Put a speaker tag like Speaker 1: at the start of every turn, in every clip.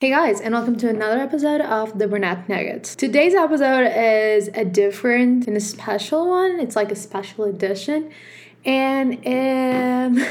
Speaker 1: Hey guys, and welcome to another episode of the Brunette Nuggets. Today's episode is a different and a special one. It's like a special edition and um,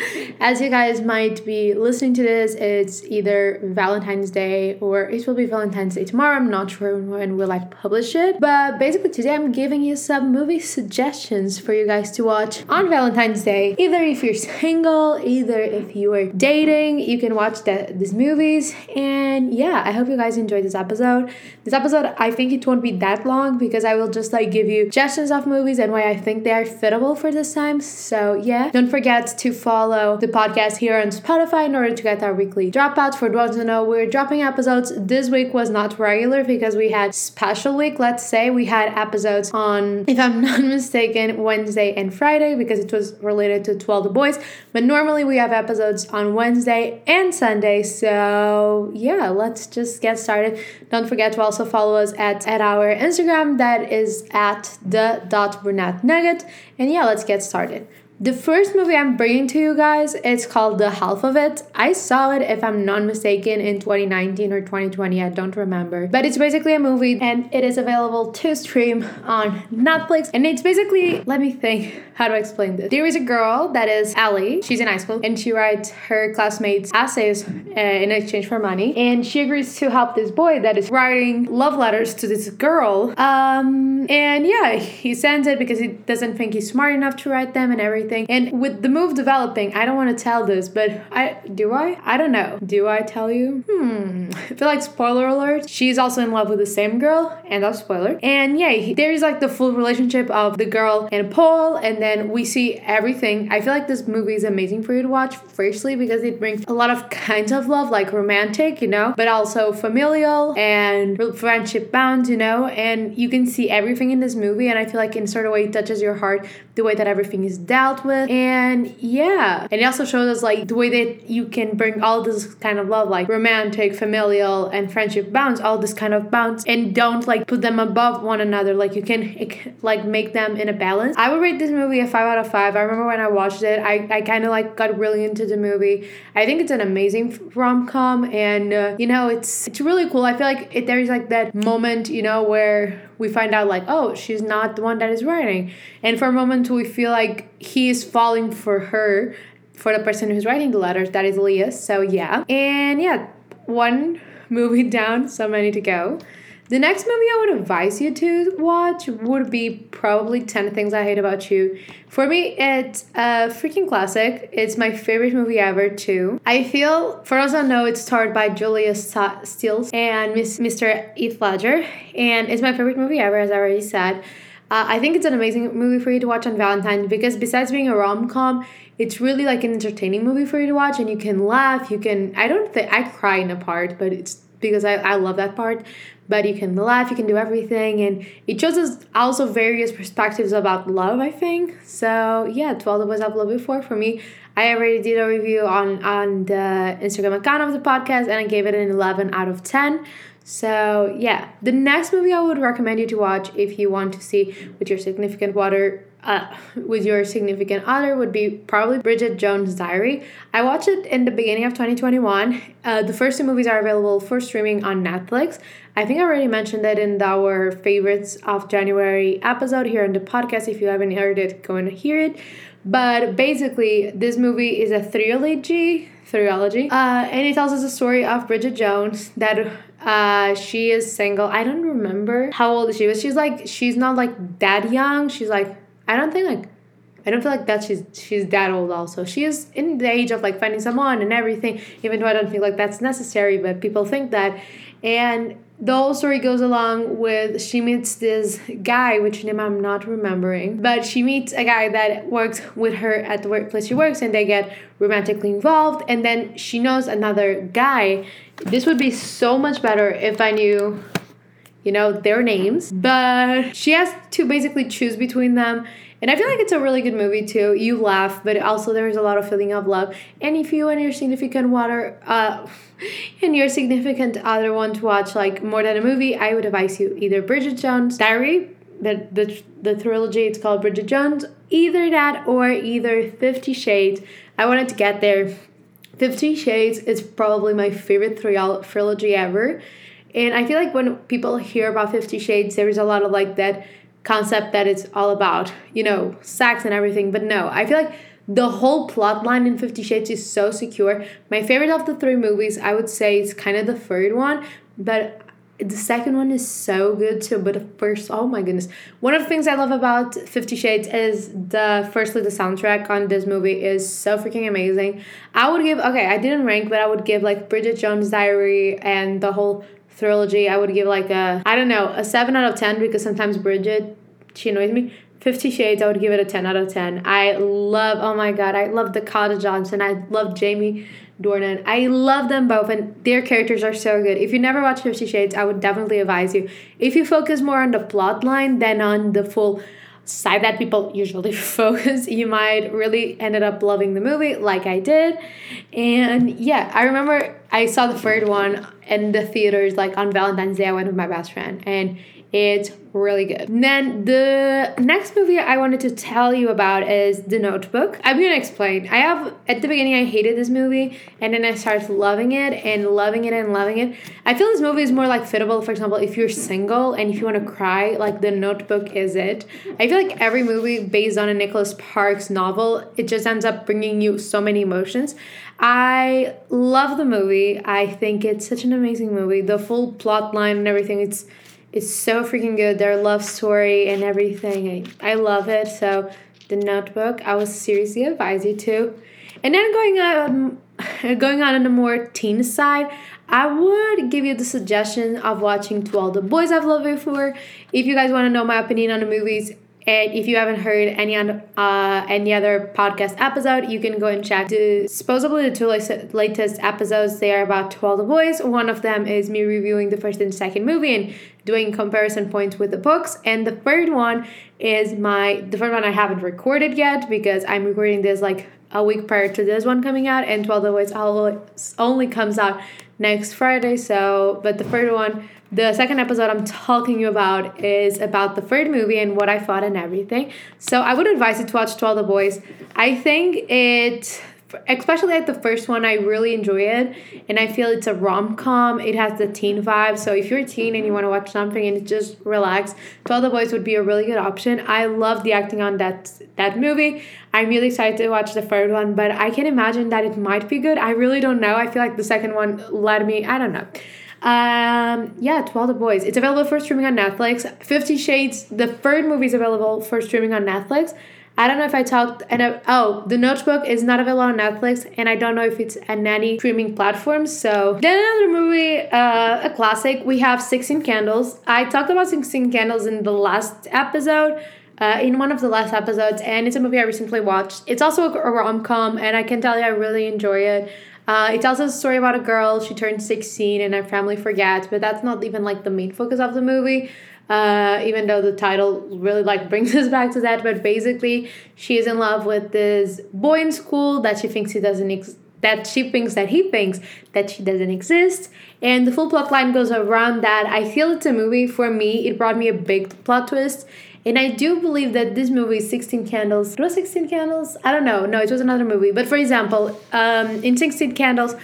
Speaker 1: as you guys might be listening to this, it's either Valentine's Day or it will be Valentine's Day tomorrow. I'm not sure when will I publish it. But basically today I'm giving you some movie suggestions for you guys to watch on Valentine's Day. Either if you're single, either if you are dating, you can watch the, these movies. And yeah, I hope you guys enjoyed this episode. This episode, I think it won't be that long because I will just like give you suggestions of movies and why I think they are fittable for this time times. So, yeah, don't forget to follow the podcast here on Spotify in order to get our weekly dropouts. For those who know, we're dropping episodes. This week was not regular because we had special week. Let's say we had episodes on, if I'm not mistaken, Wednesday and Friday because it was related to 12 the Boys. But normally we have episodes on Wednesday and Sunday. So, yeah, let's just get started. Don't forget to also follow us at, at our Instagram that is at the dot brunette nugget. And yeah, let's get started. The first movie I'm bringing to you guys, it's called The Half of It. I saw it, if I'm not mistaken, in 2019 or 2020, I don't remember. But it's basically a movie and it is available to stream on Netflix. And it's basically, let me think how do I explain this. There is a girl that is Ellie, she's in high school, and she writes her classmates' essays uh, in exchange for money. And she agrees to help this boy that is writing love letters to this girl. Um, and yeah, he sends it because he doesn't think he's smart enough to write them and everything everything. And with the move developing, I don't want to tell this, but I do I? I don't know. Do I tell you? Hmm. I feel like spoiler alert. She's also in love with the same girl, and that's spoiler. And yeah, he, there is like the full relationship of the girl and Paul, and then we see everything. I feel like this movie is amazing for you to watch. Firstly, because it brings a lot of kinds of love, like romantic, you know, but also familial and friendship bound, you know, and you can see everything in this movie. And I feel like in a certain way, it touches your heart the way that everything is dealt out with. And yeah, and it also shows us like the way that you can bring all this kind of love, like romantic, familial, and friendship bounds, all this kind of bounds, and don't like put them above one another. Like you can like make them in a balance. I would rate this movie a five out of five. I remember when I watched it, I, I kind of like got really into the movie. I think it's an amazing rom com, and uh, you know it's it's really cool. I feel like it, there's like that moment, you know, where we find out like oh she's not the one that is writing. And for a moment we feel like he is falling for her for the person who's writing the letters. That is leah so yeah. And yeah one movie down so many to go the next movie I would advise you to watch would be probably 10 Things I Hate About You. For me, it's a freaking classic. It's my favorite movie ever, too. I feel, for those that know, it's starred by Julia Stiles and Miss, Mr. Heath Ledger. And it's my favorite movie ever, as I already said. Uh, I think it's an amazing movie for you to watch on Valentine's because besides being a rom com, it's really like an entertaining movie for you to watch and you can laugh. You can, I don't think, I cry in a part, but it's because I, I love that part but you can laugh you can do everything and it shows us also various perspectives about love i think. So yeah To All the Boys i've loved before for me i already did a review on on the instagram account of the podcast and i gave it an 11 out of 10 so yeah the next movie i would recommend you to watch if you want to see with your significant water uh, with your significant other would be probably Bridget Jones' Diary. I watched it in the beginning of 2021. Uh, the first two movies are available for streaming on Netflix. I think I already mentioned that in our favorites of January episode here on the podcast. If you haven't heard it, go and hear it. But basically, this movie is a trilogy, trilogy, uh, and it tells us the story of Bridget Jones that uh, she is single. I don't remember how old she was. She's like she's not like that young. She's like I don't think like I don't feel like that she's she's that old also. She is in the age of like finding someone and everything, even though I don't feel like that's necessary, but people think that. And the whole story goes along with she meets this guy, which name I'm not remembering, but she meets a guy that works with her at the workplace she works, and they get romantically involved. And then she knows another guy. This would be so much better if I knew you know, their names. But she has to basically choose between them. And I feel like it's a really good movie too. You laugh, but also there's a lot of feeling of love. And if you and your significant water, uh, and your significant other want to watch like more than a movie, I would advise you either Bridget Jones' Diary, the the the trilogy. It's called Bridget Jones. Either that or either Fifty Shades. I wanted to get there Fifty Shades is probably my favorite trilogy ever. And I feel like when people hear about Fifty Shades, there is a lot of like that concept that it's all about, you know, sex and everything. But no, I feel like the whole plot line in Fifty Shades is so secure. My favorite of the three movies, I would say, is kind of the third one, but the second one is so good too. But the first, oh my goodness, one of the things I love about Fifty Shades is the firstly the soundtrack on this movie is so freaking amazing. I would give okay, I didn't rank, but I would give like Bridget Jones' Diary and the whole trilogy. I would give like a I don't know a seven out of ten because sometimes Bridget she annoys me. Fifty Shades, I would give it a 10 out of 10. I love, oh my god, I love Dakota Johnson. I love Jamie Dornan. I love them both, and their characters are so good. If you never watched Fifty Shades, I would definitely advise you. If you focus more on the plot line than on the full side that people usually focus, you might really ended up loving the movie like I did. And yeah, I remember I saw the third one in the theaters like on Valentine's Day. I went with my best friend, and it's really good. And then the next movie I wanted to tell you about is The Notebook. I'm gonna explain. I have at the beginning I hated this movie and then I started loving it and loving it and loving it. I feel this movie is more like fitable, for example, if you're single and if you want to cry, like The Notebook is it. I feel like every movie based on a Nicholas Sparks novel, it just ends up bringing you so many emotions. I love the movie. I think it's such an amazing movie. The full plot line and everything, it's it's so freaking good. Their love story and everything. I, I love it. So the notebook, I would seriously advise you to. And then going on um, going on on the more teen side, I would give you the suggestion of watching To All the Boys I've Loved Before. If you guys want to know my opinion on the movies, and if you haven't heard any uh, any other podcast episode, you can go and check supposedly the two latest episodes. They are about the Boys. One of them is me reviewing the first and second movie and doing comparison points with the books. And the third one is my the third one I haven't recorded yet because I'm recording this like a week prior to this one coming out, and All the Boys only comes out next Friday. So, but the third one the second episode I'm talking you about is about the third movie and what I thought and everything. So I would advise you to watch To All the Boys. I think it, especially like the first one, I really enjoy it. And I feel it's a rom com. It has the teen vibe. So if you're a teen and you want to watch something and just relax, To All the Boys would be a really good option. I love the acting on that, that movie. I'm really excited to watch the third one, but I can imagine that it might be good. I really don't know. I feel like the second one led me, I don't know. Um, yeah, To All the Boys. It's available for streaming on Netflix. Fifty Shades, the third movie is available for streaming on Netflix. I don't know if I talked and uh, oh, The Notebook is not available on Netflix, and I don't know if it's on any streaming platforms. So then another movie, uh, a classic. We have Sixteen Candles. I talked about Sixteen Candles in the last episode. Uh, in one of the last episodes, and it's a movie I recently watched. It's also a rom com, and I can tell you I really enjoy it. Uh, it's also a story about a girl. She turns 16 and her family forgets, but that's not even like the main focus of the movie. Uh, even though the title really like brings us back to that, but basically she is in love with this boy in school that she thinks he doesn't ex- that she thinks that he thinks that she doesn't exist, and the full plot line goes around that. I feel it's a movie for me. It brought me a big plot twist, and I do believe that this movie, 16 Candles, was 16 Candles? I don't know. No, it was another movie. But for example, um, in 16 Candles,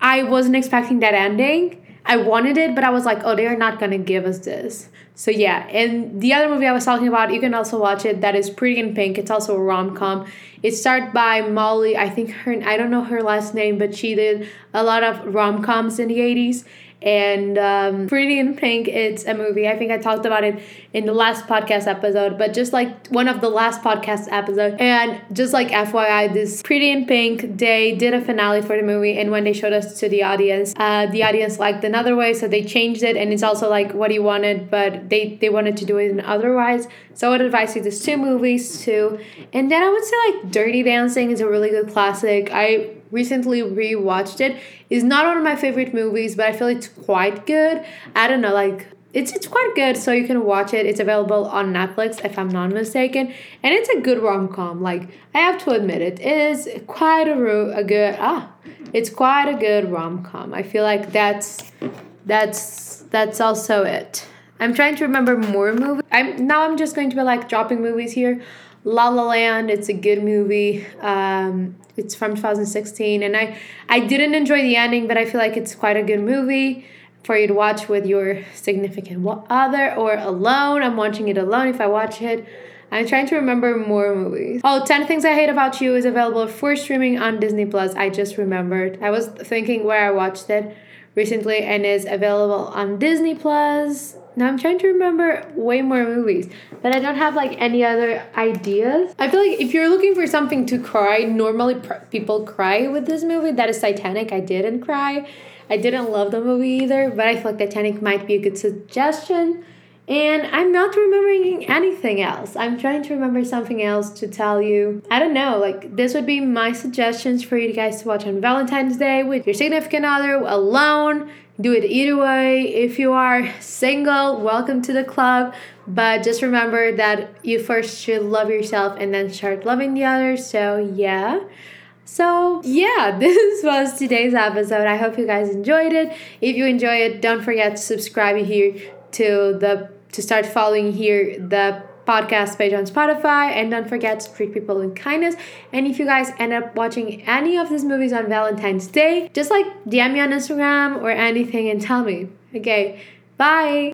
Speaker 1: I wasn't expecting that ending. I wanted it, but I was like, oh, they're not gonna give us this. So yeah, and the other movie I was talking about, you can also watch it. That is Pretty in Pink. It's also a rom com. It's starred by Molly. I think her. I don't know her last name, but she did a lot of rom coms in the eighties and um, Pretty in Pink, it's a movie. I think I talked about it in the last podcast episode, but just like one of the last podcast episodes. And just like FYI, this Pretty in Pink, they did a finale for the movie, and when they showed us to the audience, uh, the audience liked another way, so they changed it, and it's also like what he wanted, but they they wanted to do it in otherwise. So I would advise you these two movies too. And then I would say like Dirty Dancing is a really good classic. I recently rewatched it. It's not one of my favorite movies, but I feel it's quite good. I don't know, like it's it's quite good, so you can watch it. It's available on Netflix, if I'm not mistaken, and it's a good rom com. Like I have to admit, it is quite a a good ah, it's quite a good rom com. I feel like that's that's that's also it. I'm trying to remember more movies. I'm now I'm just going to be like dropping movies here La La Land. It's a good movie. Um, it's from 2016, and I I didn't enjoy the ending, but I feel like it's quite a good movie for you to watch with your significant other or alone. I'm watching it alone if I watch it. I'm trying to remember more movies. Oh, 10 Things I Hate About You is available for streaming on Disney Plus. I just remembered. I was thinking where I watched it recently and is available on Disney Plus. Now I'm trying to remember way more movies, but I don't have like any other ideas. I feel like if you're looking for something to cry, normally pr- people cry with this movie. That is Titanic. I didn't cry. I didn't love the movie either, but I feel like Titanic might be a good suggestion. And I'm not remembering anything else. I'm trying to remember something else to tell you. I don't know, like, this would be my suggestions for you guys to watch on Valentine's Day with your significant other, alone. Do it either way. If you are single, welcome to the club. But just remember that you first should love yourself and then start loving the others. So, yeah. So, yeah, this was today's episode. I hope you guys enjoyed it. If you enjoy it, don't forget to subscribe here to the to start following here the podcast page on Spotify. And don't forget to treat people with kindness. And if you guys end up watching any of these movies on Valentine's Day, just like DM me on Instagram or anything and tell me. Okay, bye.